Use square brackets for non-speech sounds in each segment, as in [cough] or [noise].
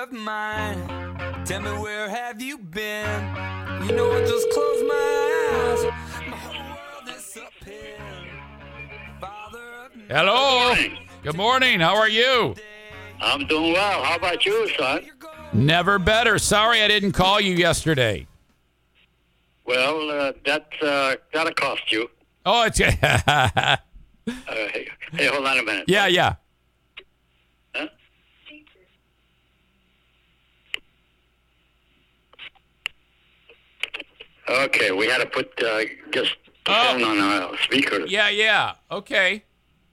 Of mine, tell me where have you been? You know I just close my eyes, my whole world is Father of mine. Hello. Good morning. How are you? I'm doing well. How about you, son? Never better. Sorry I didn't call you yesterday. Well, uh, that's uh, gotta cost you. Oh, it's [laughs] Uh, hey, hey, hold on a minute. yeah, yeah. Okay, we had to put uh, just the Oh. phone on uh, speaker. Yeah, yeah. Okay.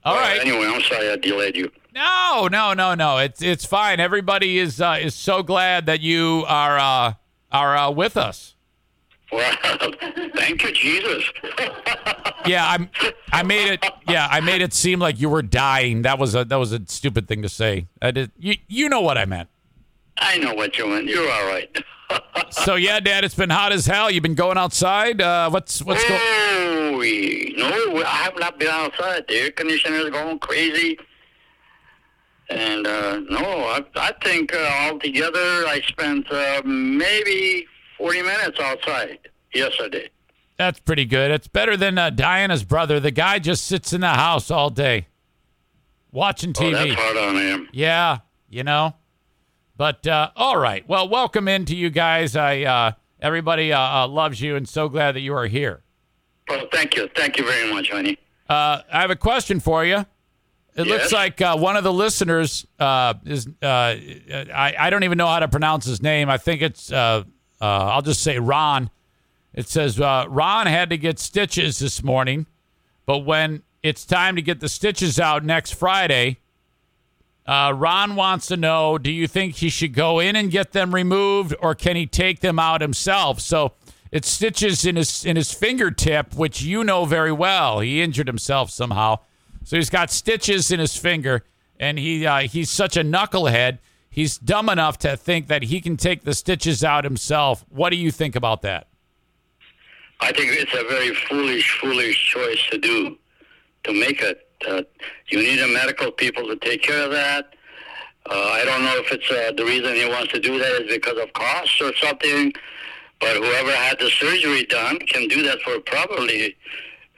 All Uh, right. Anyway, I'm sorry I delayed you. No, no, no, no. It's it's fine. Everybody is uh, is so glad that you are uh, are uh, with us. Well, [laughs] thank you, Jesus. [laughs] Yeah, I'm. I made it. Yeah, I made it seem like you were dying. That was a that was a stupid thing to say. I did. You you know what I meant. I know what you meant. You're all right. [laughs] So yeah, Dad, it's been hot as hell. You've been going outside. Uh, what's what's going? Oh, no, I have not been outside. The air conditioner is going crazy. And uh, no, I, I think uh, altogether I spent uh, maybe 40 minutes outside yesterday. That's pretty good. It's better than uh, Diana's brother. The guy just sits in the house all day, watching Oh, TV. that's hard on him. Yeah, you know. But uh, all right. Well, welcome into you guys. I uh, everybody uh, uh, loves you, and so glad that you are here. Well, thank you. Thank you very much, honey. Uh, I have a question for you. It looks like uh, one of the listeners uh, is. Uh, I I don't even know how to pronounce his name. I think it's. Uh, uh, I'll just say Ron. It says uh, Ron had to get stitches this morning, but when it's time to get the stitches out next Friday, uh, Ron wants to know: Do you think he should go in and get them removed, or can he take them out himself? So it's stitches in his in his fingertip, which you know very well. He injured himself somehow, so he's got stitches in his finger, and he uh, he's such a knucklehead. He's dumb enough to think that he can take the stitches out himself. What do you think about that? I think it's a very foolish, foolish choice to do, to make it. Uh, you need a medical people to take care of that. Uh, I don't know if it's uh, the reason he wants to do that is because of cost or something, but whoever had the surgery done can do that for probably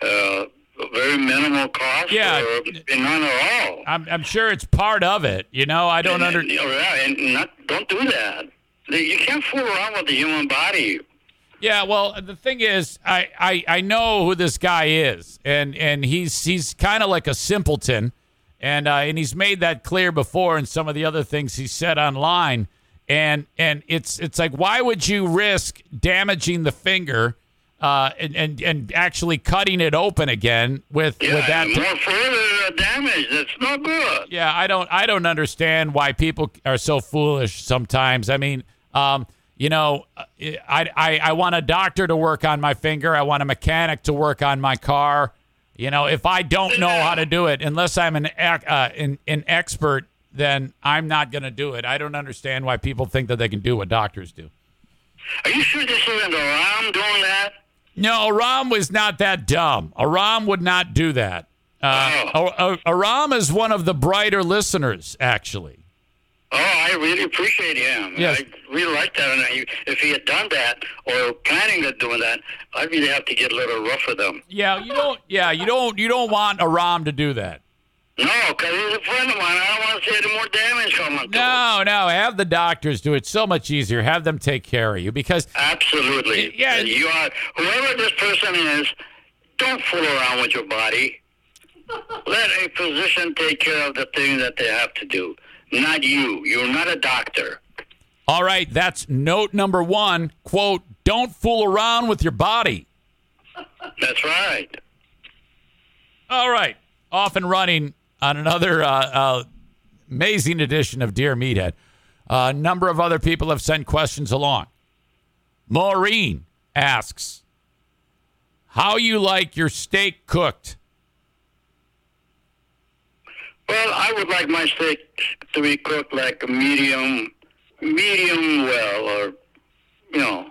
uh, very minimal cost Yeah. or none at all. I'm, I'm sure it's part of it. You know, I don't and, under. You know, yeah, and not, don't do that. You can't fool around with the human body. Yeah, well, the thing is, I, I, I know who this guy is, and and he's he's kind of like a simpleton, and uh, and he's made that clear before in some of the other things he said online, and and it's it's like why would you risk damaging the finger, uh, and and, and actually cutting it open again with Yeah, with that? more further damage. That's not good. Yeah, I don't I don't understand why people are so foolish sometimes. I mean, um, you know, I, I I want a doctor to work on my finger. I want a mechanic to work on my car. You know, if I don't know how to do it, unless I'm an uh, an, an expert then I'm not going to do it. I don't understand why people think that they can do what doctors do. Are you sure this isn't Aram doing that? No, Aram was not that dumb. Aram would not do that. Uh, Oh. Aram is one of the brighter listeners, actually. Oh, I really appreciate him. Yes. I really like that. And I, if he had done that or planning on doing that, I'd really have to get a little rough with him. Yeah, you don't. Yeah, you don't. You don't want Aram to do that. No, because he's a friend of mine. I don't want to see any more damage coming him. No, no. Have the doctors do it. So much easier. Have them take care of you because Absolutely. Yeah. You are whoever this person is. Don't fool around with your body. Let a physician take care of the thing that they have to do, not you. You're not a doctor. All right, that's note number one. Quote, don't fool around with your body. That's right. All right, off and running on another uh, uh, amazing edition of Dear Meathead. A number of other people have sent questions along. Maureen asks, how you like your steak cooked? Well, I would like my steak to be cooked like medium, medium well, or you know,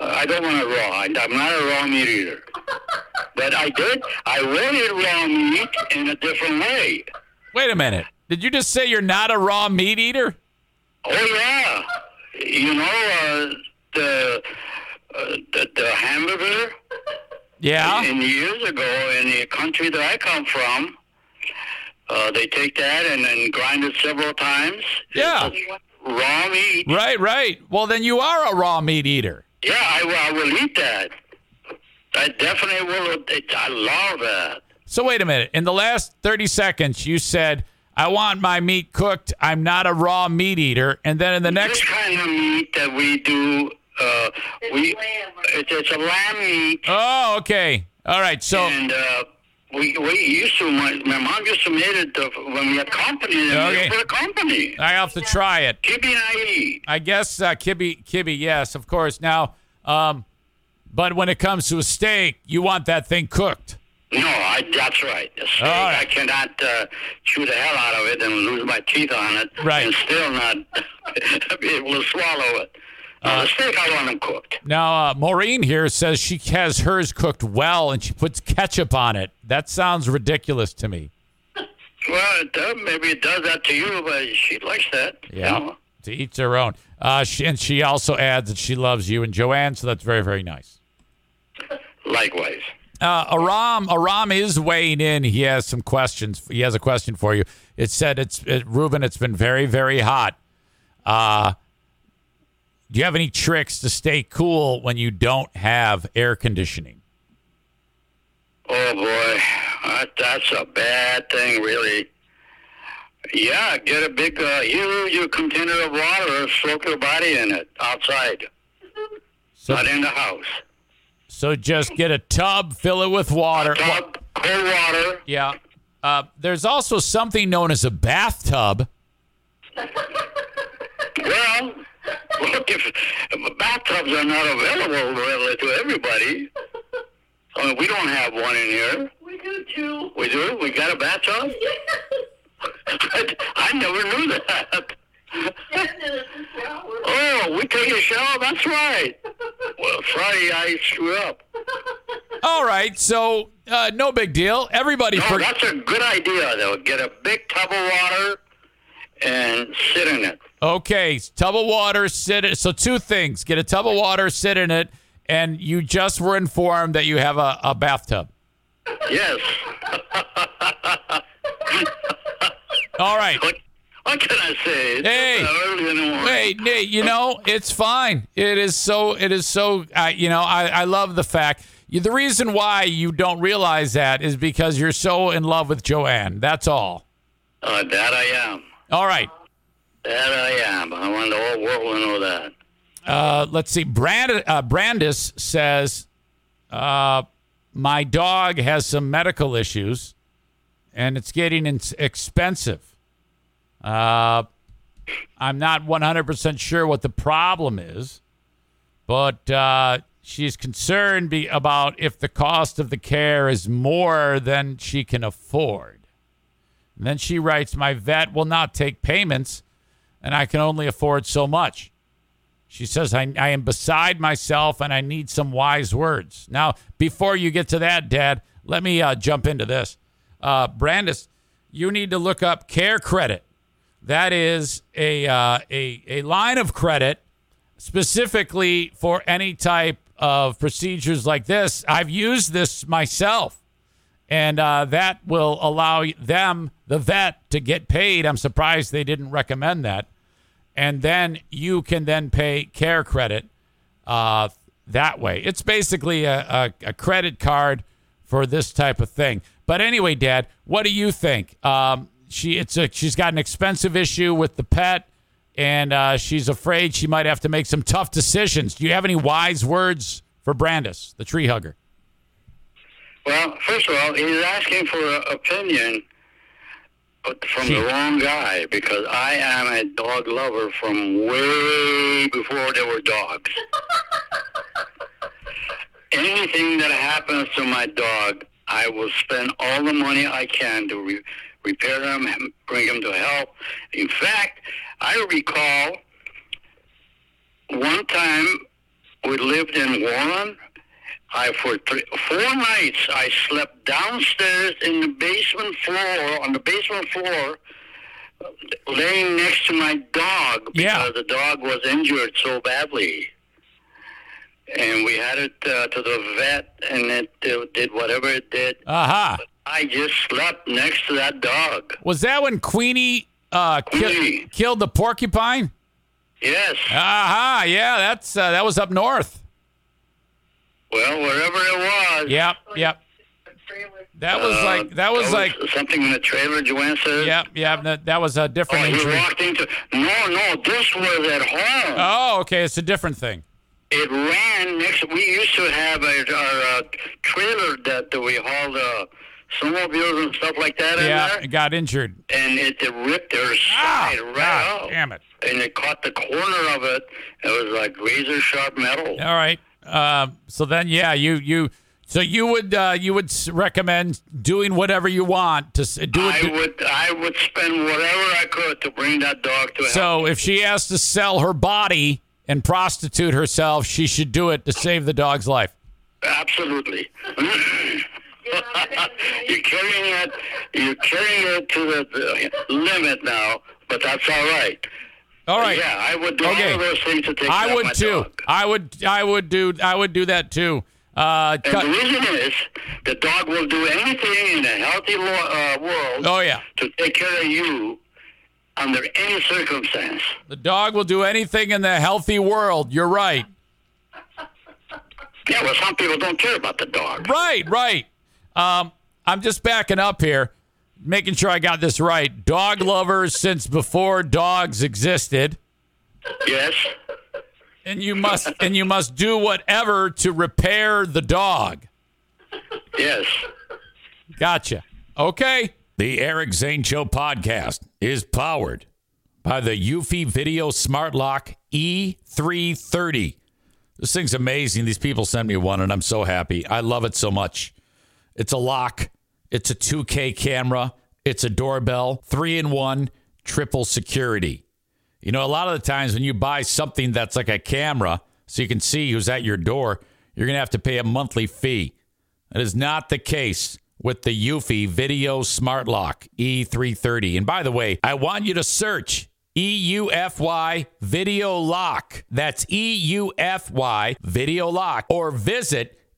uh, I don't want it raw. I- I'm not a raw meat eater. [laughs] But I did. I will eat raw meat in a different way. Wait a minute. Did you just say you're not a raw meat eater? Oh yeah, you know uh, the, uh, the the hamburger. Yeah. And years ago, in the country that I come from, uh, they take that and then grind it several times. Yeah. Raw meat. Right, right. Well, then you are a raw meat eater. Yeah, I, will- I will eat that. I definitely will. It, I love that. So wait a minute. In the last 30 seconds, you said, I want my meat cooked. I'm not a raw meat eater. And then in the This next. kind of meat that we do, uh, we it's, it's a lamb meat, Oh, okay. All right. So, and uh, we we used to. My, my mom used to make it uh, when we had company. Okay. For the company, I have to try it. Kibby and I eat. I guess uh, Kibby, Kibby, yes, of course. Now, um, but when it comes to a steak, you want that thing cooked. No, I, that's right. The steak, right. I cannot uh, chew the hell out of it and lose my teeth on it, Right. and still not [laughs] be able to swallow it. Uh, steak, I want them cooked. Now, uh, Maureen here says she has hers cooked well and she puts ketchup on it. That sounds ridiculous to me. [laughs] Well, it maybe it does that to you, but she likes that. you Yeah. know. To each their own. Uh, she, and she also adds that she loves you and Joanne, so that's very, very nice. [laughs] Likewise. Uh, Aram, Aram is weighing in. He has some questions. He has a question for you. It said, "It's it, Ruben. It's been very, very hot. Uh, do you have any tricks to stay cool when you don't have air conditioning?" Oh boy, that's a bad thing, really. Yeah, get a big, uh, huge container of water, soak your body in it outside, So, not in the house. so just get a tub, fill it with water. Tub, cold water. Yeah. Uh, there's also something known as a bathtub. Well, look, if, if bathtubs are not available really to everybody, I mean, we don't have one in here. We do too. We do? We got a bathtub? [laughs] I, I never knew that. Ten minutes in the shower. Oh, we take a shower? That's right. Well, sorry I screwed up. All right, so uh, no big deal. Everybody No, for that's a good idea, though. Get a big tub of water and sit in it. Okay tub of water. Sit. in- So two things: get a tub of water, sit in it, and you just were informed that you have a, a bathtub. Yes. [laughs] All right. What, what can I say? It's Hey. just early in the morning. Wait, Nate. You know it's fine. It is so. It is so. Uh, you know, I, I love the fact. The reason why you don't realize that is because you're so in love with Joanne. That's all. Uh, that I am. All right. That I am. I want the whole world to know that. Uh, let's see. Brand, uh, Brandis says, uh, "My dog has some medical issues, and it's getting in- expensive. Uh, I'm not 100% sure what the problem is, but uh, she's concerned be- about if the cost of the care is more than she can afford. And then she writes, My vet will not take payments, and I can only afford so much. She says, I, I am beside myself and I need some wise words. Now, before you get to that, Dad, let me uh, jump into this. Uh, Brandis, you need to look up Care Credit. That is a, uh, a, a line of credit specifically for any type of procedures like this. I've used this myself, and uh, that will allow them, the vet, to get paid. I'm surprised they didn't recommend that. And then you can then pay care credit uh, that way. It's basically a, a, a credit card for this type of thing. But anyway, Dad, what do you think? Um, she it's a she's got an expensive issue with the pet, and uh, she's afraid she might have to make some tough decisions. Do you have any wise words for Brandis, the tree hugger? Well, first of all, he's asking for an opinion from the wrong guy because I am a dog lover from way before there were dogs. [laughs] Anything that happens to my dog, I will spend all the money I can to re- repair him, and bring him to health. In fact, I recall one time we lived in Warren. I for three, four nights I slept downstairs in the basement floor on the basement floor, laying next to my dog because Yeah. the dog was injured so badly. And we had it uh, to the vet, and it uh, did whatever it did. Aha. I just slept next to that dog. Was that when Queenie uh, ki- killed the porcupine? Yes. Aha. Yeah, that's uh, that was up north. Well, wherever it was. Yep. Yep. That was uh, like that was like something in the trailer. Joanne says. yep. Yep. That, that was a Oh, different he injury. walked into. No, no. This was at home. Oh, okay. It's a different thing. It ran next. We used to have a, our uh, trailer that, that we hauled uh, snowmobiles and stuff like that in Yeah, there, it got injured. and it, it ripped their Ah, side right God out. damn it. And it caught the corner of it. It was like razor sharp metal. All right. Uh, so then, yeah, you you so you would uh, you would recommend doing whatever you want to s- do I would I would spend whatever I could to bring that dog to health. so if she has to sell her body and prostitute herself, she should do it to save the dog's life. Absolutely. [laughs] [laughs] you're carrying it. You're carrying it to the, the limit now, but that's all right. All right. Yeah, I would do Okay. all of those things to take care I of would too. dog. I would. I would do. I would do that too. Uh, And the reason is the dog will do anything in a healthy lo- uh, world oh yeah, to take care of you under any circumstance. the dog will do anything in the healthy world. You're right. Yeah, well, some people don't care about the dog. Right. Right. Um, I'm just backing up here, making sure I got this right. Dog lovers since before dogs existed. Yes. and you must and you must do whatever to repair the dog. Yes. Gotcha. Okay. The Eric Zane Show podcast is powered by the Eufy Video Smart Lock E330. This thing's amazing. These people sent me one, and I'm so happy. I love it so much. It's a lock. It's a 2K camera. It's a doorbell. Three in one. Triple security. You know, a lot of the times when you buy something that's like a camera, so you can see who's at your door, you're going to have to pay a monthly fee. That is not the case with the Eufy Video Smart Lock E330. And by the way, I want you to search EUFY Video Lock. That's EUFY Video Lock. Or visit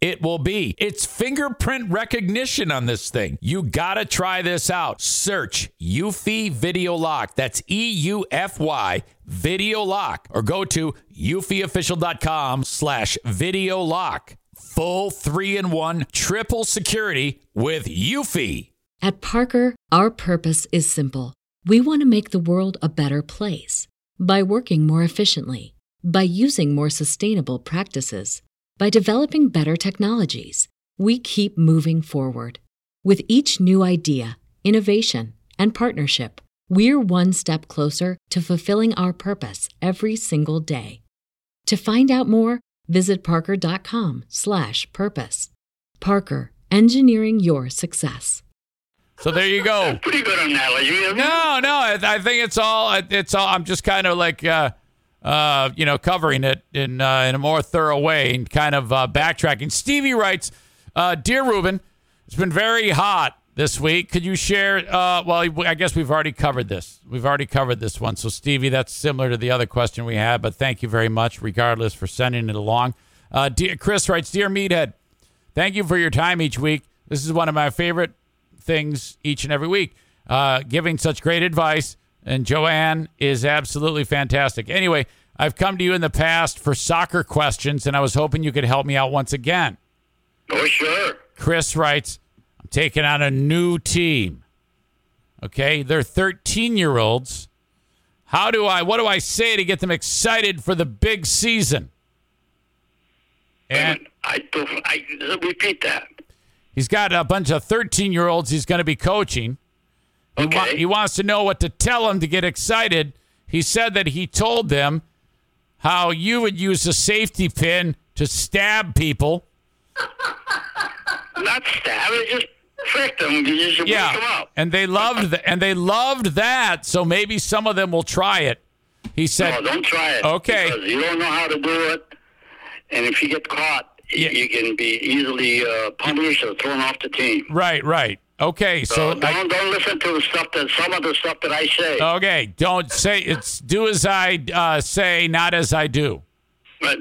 it will be. It's fingerprint recognition on this thing. You gotta try this out. Search Eufy Video Lock. That's E U F Y video lock or go to eufyofficial.com slash video lock. Full three in one triple security with Eufy. At Parker, our purpose is simple. We want to make the world a better place by working more efficiently, by using more sustainable practices, by developing better technologies. We keep moving forward. With each new idea, innovation, and partnership, we're one step closer to fulfilling our purpose every single day. To find out more, visit parker.com/purpose. Parker, engineering your success. So there you go. Pretty good analogy. No, no, I, I think it's all. It's all. I'm just kind of like, uh, uh, you know, covering it in uh, in a more thorough way and kind of uh, backtracking. Stevie writes, uh, "Dear Ruben, it's been very hot this week. Could you share? Uh, well, I guess we've already covered this. We've already covered this one. So, Stevie, that's similar to the other question we had. But thank you very much, regardless, for sending it along. Uh, dear, Chris writes, "Dear Meathead, thank you for your time each week. This is one of my favorite." things each and every week, uh, giving such great advice. And Joanne is absolutely fantastic. Anyway, I've come to you in the past for soccer questions, and I was hoping you could help me out once again. Oh, sure. Chris writes, I'm taking on a new team. Okay, they're 13 year olds. How do I, what do I say to get them excited for the big season? And I, I repeat that. He's got a bunch of 13 year olds he's going to be coaching. He, wa- he wants to know what to tell them to get excited. He said that he told them how you would use a safety pin to stab people. [laughs] Not stab it, just trick them. You should wake them Yeah, up. and they loved th- and they loved that. So maybe some of them will try it. He said, No, don't try it. Okay. Because you don't know how to do it. And if you get caught, Yeah. you can be easily uh, punished or thrown off the team. "Right, right, okay." So So don't don't listen to the stuff that some of the stuff that I say. okay, don't say it's do as I uh, say, not as I do. But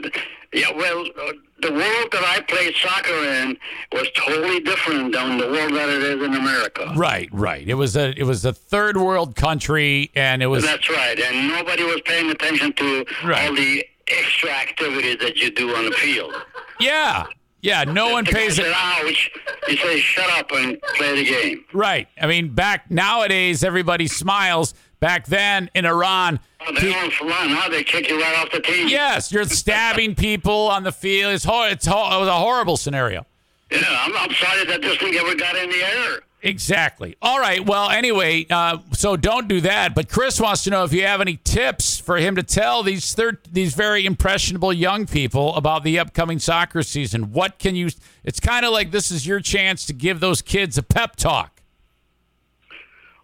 yeah, well, uh, the world that I played soccer in was totally different than the world that it is in America. Right, right. It was a it was a third world country, and it was That's right, and nobody was paying attention to Right. all the extra activities that you do on the field. yeah, yeah. No one pays it. ouch. You say, shut up and play the game. Right. I mean, back nowadays, everybody smiles. Back then in Iran, Oh, they don't run, huh? They kick you right off the team. yes, you're [laughs] stabbing people on the field. It's hor- it's ho- it was a horrible scenario. Yeah, I'm, I'm sorry that this thing ever got in the air. Exactly. All right. Well, anyway, uh, so don't do that. But Chris wants to know if you have any tips for him to tell these thir- these very impressionable young people about the upcoming soccer season. What can you? It's kind of like this is your chance to give those kids a pep talk.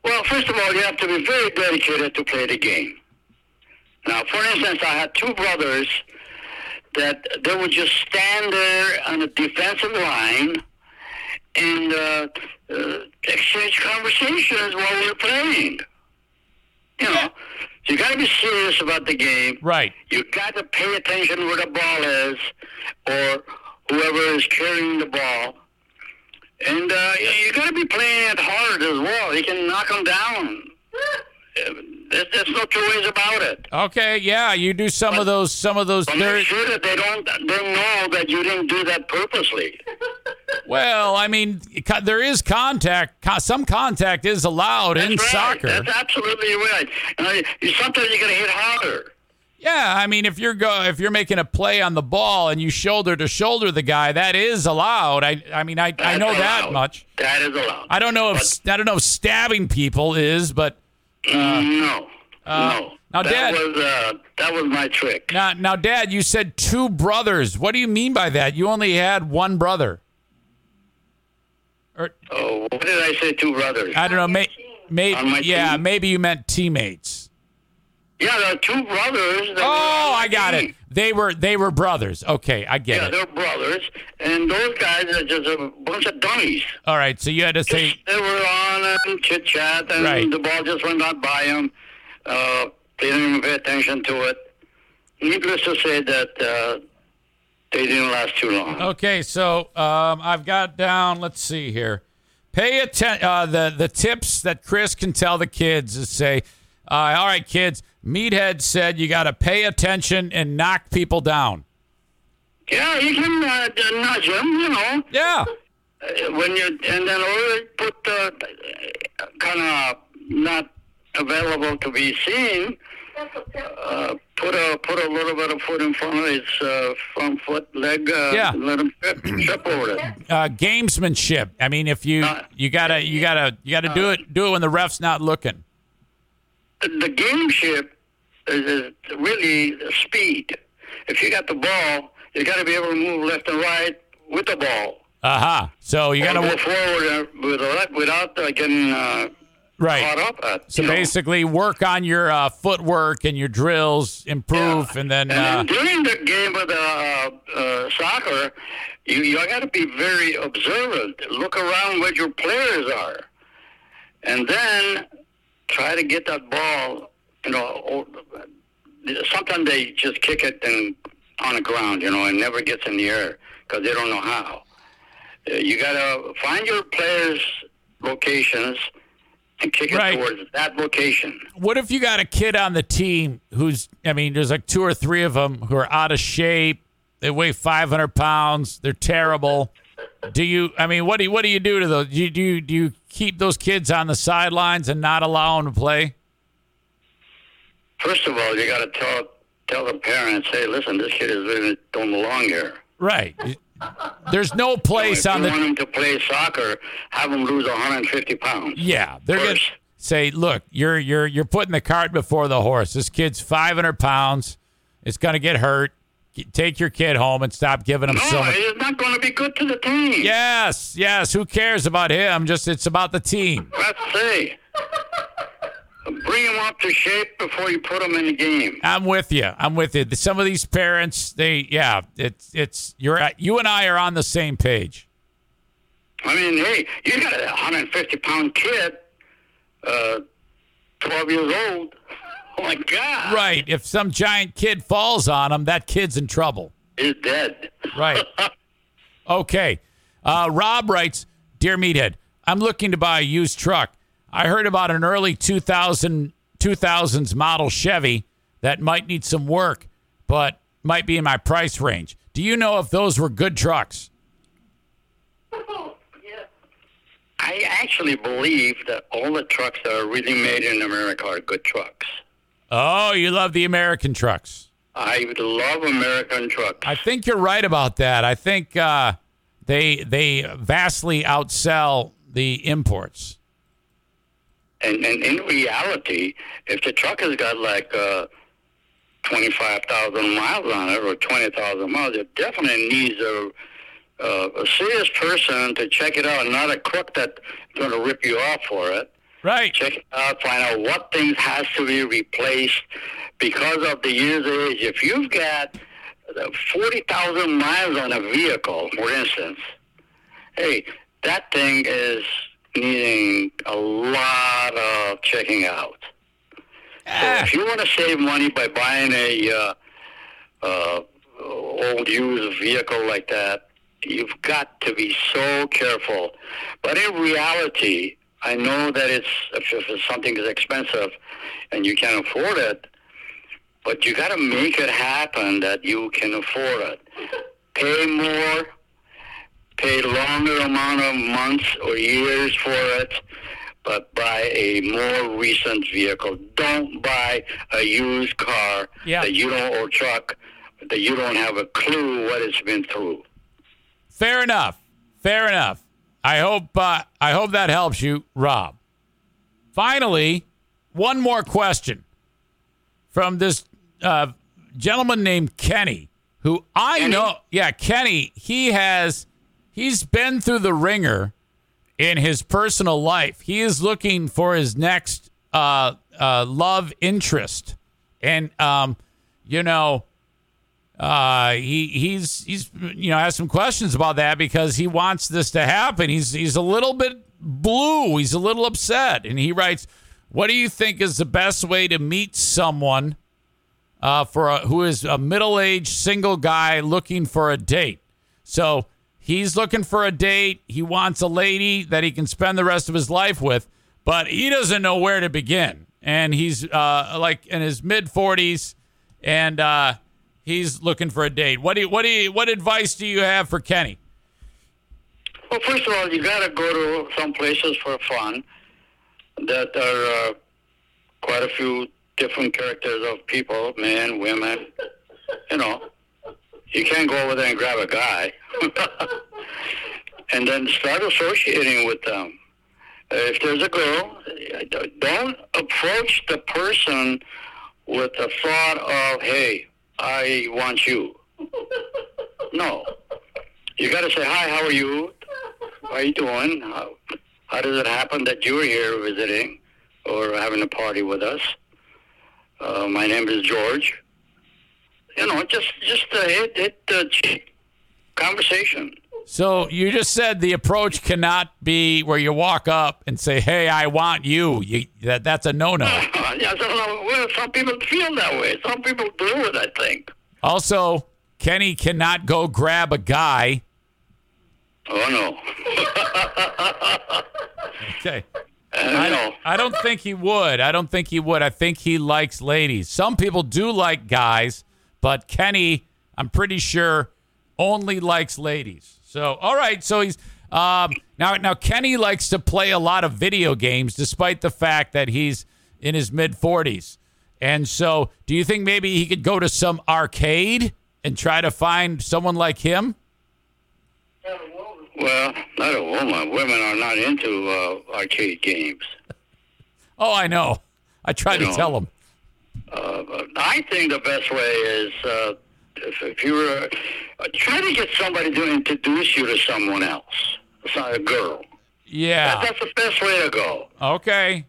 Well, first of all, you have to be very dedicated to play the game. Now, for instance, I had two brothers that they would just stand there on the defensive line and uh, uh, exchange conversations while we're playing. You know, so you got to be serious about the game. Right. You got to pay attention where the ball is, or whoever is carrying the ball. And uh, you, you got to be playing it hard as well. You can knock them down. There's, there's no two ways about it. Okay. Yeah. You do some of those. Some of those. But thir- make sure that they don't they know that you didn't do that purposely. [laughs] Well, I mean, there is contact. Some contact is allowed in That's right. soccer. That's absolutely right. Uh, sometimes you got to hit harder. Yeah, I mean, if you're go if you're making a play on the ball and you shoulder to shoulder the guy, that is allowed. I I mean, I, I know that much. That is allowed. I don't know if I don't know if stabbing people is, but no, uh, no. now, that Dad- was uh, that was my trick. now now, Dad, you said two brothers. What do you mean by that? You only had one brother. Or Oh, what did I say? Two brothers. I don't know. May, maybe yeah, team? maybe you meant teammates. yeah, there are two brothers. Oh, I got team. it. They were they were brothers. Okay, I get Yeah, it. Yeah, they're brothers, and those guys are just a bunch of dummies. All right, so you had to say They were on and chit chat, and Right. the ball just went out by them. Uh, they didn't even pay attention to it. Needless to say that uh, they didn't last too long. Okay, so um, I've got down. Let's see here. Pay attention. Uh, the the tips that Chris can tell the kids is say, uh, "All right, kids, Meathead said you got to pay attention and knock people down. Yeah, you can uh, nudge them, you know. Yeah. Uh, when you and then or put the kind of not available to be seen. Uh, put a put a little bit of foot in front of his uh, front foot leg. Uh, Yeah. Let him trip, trip over it. [clears throat] Uh, gamesmanship. I mean, if you Uh, you gotta you gotta you gotta do it do it when the ref's not looking. The gameship is, is really speed. If you got the ball, you got to be able to move left and right with the ball. Uh huh. So you gotta go forward uh, without without uh, getting uh, right. caught up at. So you know. basically, work on your uh, footwork and your drills, improve, Yeah. and then And uh, then during the game of the uh, uh, soccer, you you got to be very observant. Look around where your players are, and then try to get that ball. You know, sometimes they just kick it and on the ground. You know, and never gets in the air because they don't know how. Uh, you got to find your players' locations and kick it Right. towards that location. what if you got a kid on the team who's, I mean, there's like two or three of them who are out of shape. They weigh 500 pounds. They're terrible. Do you? I mean, what do you, what do you do to those? Do you, do you do you keep those kids on the sidelines and not allow them to play? First of all, you got to tell tell the parents, hey, listen, this kid is really don't belong here. Right. There's no place if on the. want him to play soccer, have him lose 150 pounds. Yeah, they're gonna say, "Look, you're you're you're putting the cart before the horse. This kid's 500 pounds. It's gonna get hurt. Take your kid home and stop giving him No, so much." he's not going to be good to the team. Yes, yes. Who cares about him? Just it's about the team. Let's see. Bring them up to shape before you put them in the game. I'm with you. I'm with you. Some of these parents, they, yeah, it's it's you're at, you and I are on the same page. I mean, hey, you got a 150 pound kid, uh, 12 years old. [laughs] Oh my God. Right. If some giant kid falls on him, that kid's in trouble. He's dead. Right. [laughs] Okay. Uh, Rob writes, Dear Meathead, I'm looking to buy a used truck. I heard about an early 2000, 2000s model Chevy that might need some work, but might be in my price range. Do you know if those were good trucks? I actually believe that all the trucks that are really made in America are good trucks. Oh, you love the American trucks. I love American trucks. I think you're right about that. I think uh, they they vastly outsell the imports. And, and in reality, if the truck has got like uh, 25,000 miles on it or 20,000 miles, it definitely needs a, uh, a serious person to check it out, not a crook that's going to rip you off for it. Right. Check it out, find out what things has to be replaced because of the years age. If you've got uh, 40,000 miles on a vehicle, for instance, hey, that thing is needing a lot of checking out. So if you want to save money by buying a uh, uh, old used vehicle like that, you've got to be so careful. But in reality, I know that it's if, if something is expensive and you can't afford it, but you got to make it happen that you can afford it. Pay more, pay longer amount of months or years for it, but buy a more recent vehicle. Don't buy a used car Yeah. that you don't or truck that you don't have a clue what it's been through. Fair enough. Fair enough. I hope uh, I hope that helps you, Rob. Finally, one more question from this uh, gentleman named Kenny, who I Kenny? know. Yeah, Kenny. He has he's been through the ringer in his personal life. He is looking for his next uh, uh, love interest, and um, you know uh, he he's he's you know has some questions about that because he wants this to happen. He's he's a little bit blue. He's a little upset, and he writes, "What do you think is the best way to meet someone uh, for a, who is a middle-aged single guy looking for a date?" So he's looking for a date. He wants a lady that he can spend the rest of his life with, but he doesn't know where to begin. and he's uh, like in his mid 40s, and uh, he's looking for a date. What do you, what do you, what advice do you have for Kenny? Well, first of all, you got to go to some places for fun that are uh, quite a few different characters of people, men, women. You know, you can't go over there and grab a guy. and then start associating with them. If there's a girl, don't approach the person with the thought of, hey, I want you. No. You got to say, hi, how are you? How are you doing? How, how does it happen that you're here visiting or having a party with us? Uh, my name is George. You know, just just uh, hit hit the cheek conversation. So you just said the approach cannot be where you walk up and say, "Hey, I want you." you that that's a no-no. [laughs] yeah, so, some people feel that way. Some people do it. I think. Also, Kenny cannot go grab a guy. Oh no. [laughs] Okay. I know. I don't think he would. I don't think he would. I think he likes ladies. Some people do like guys, but Kenny, I'm pretty sure, only likes ladies. So, all right. So he's um, now now Kenny likes to play a lot of video games, despite the fact that he's in his mid 40s. And so, do you think maybe he could go to some arcade and try to find someone like him? Well, not a woman. Women are not into uh, arcade games. [laughs] Oh, I know. I tried You to know. tell him. Uh, I think the best way is uh, if, if you were uh, try to get somebody to introduce you to someone else. It's not a girl. Yeah. That's the best way to go. Okay.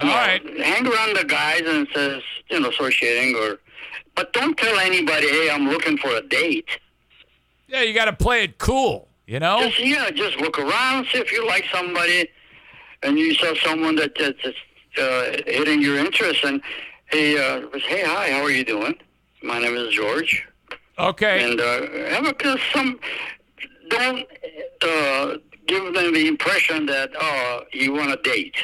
All right. Hang around the guys and says, you know, associating or, but don't tell anybody, hey, I'm looking for a date. Yeah, you got to play it cool, you know? Just yeah, just look around, see if you like somebody, and you saw someone that that's just, uh, hitting your interest, and he uh, was, hey, hi, how are you doing? My name is George, Okay. and uh, have a some don't uh, give them the impression that oh you want a date.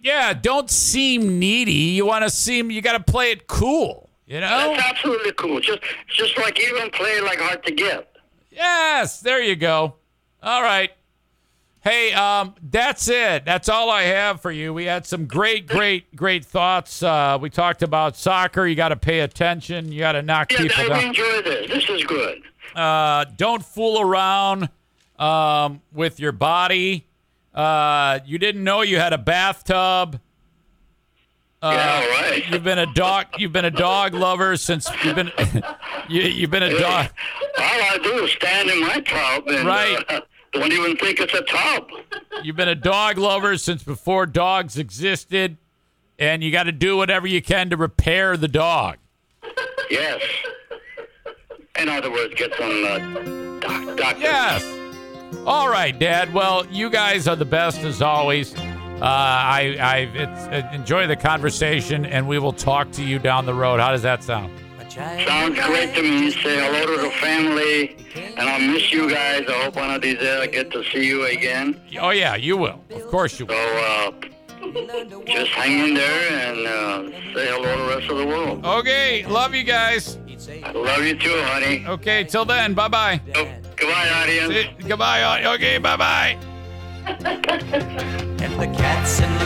Yeah, don't seem needy. You want to seem, you got to play it cool, you know? That's absolutely cool. Just just like even play like hard to get. Yes, there you go. All right. Hey, um, that's it. That's all I have for you. We had some great, great, great thoughts. Uh, we talked about soccer. You got to pay attention. You got to knock Yeah, people I down. enjoy this. This is good. Uh, don't fool around um, with your body. Uh, you didn't know you had a bathtub. Uh, yeah, all right. You've been a dog. You've been a dog lover since you've been. [laughs] you, you've been a dog. All I do is stand in my tub and Right. Don't even think it's a tub. You've been a dog lover since before dogs existed, and you got to do whatever you can to repair the dog. Yes. In other words, get some uh, doc- doctor. Yes. All right, Dad. Well, you guys are the best as always. Uh, I, I it's, uh, enjoy the conversation, and we will talk to you down the road. How does that sound? Sounds great to me. Say hello to the family, and I'll miss you guys. I hope one of these days I get to see you again. Oh yeah, you will. Of course you So will. uh, just hang in there and uh, say hello to the rest of the world. Okay, love you guys. I love you too, honey. Okay, till then, bye bye. Oh, goodbye, audience. Goodbye. Okay, bye bye. [laughs] And the cat's in the and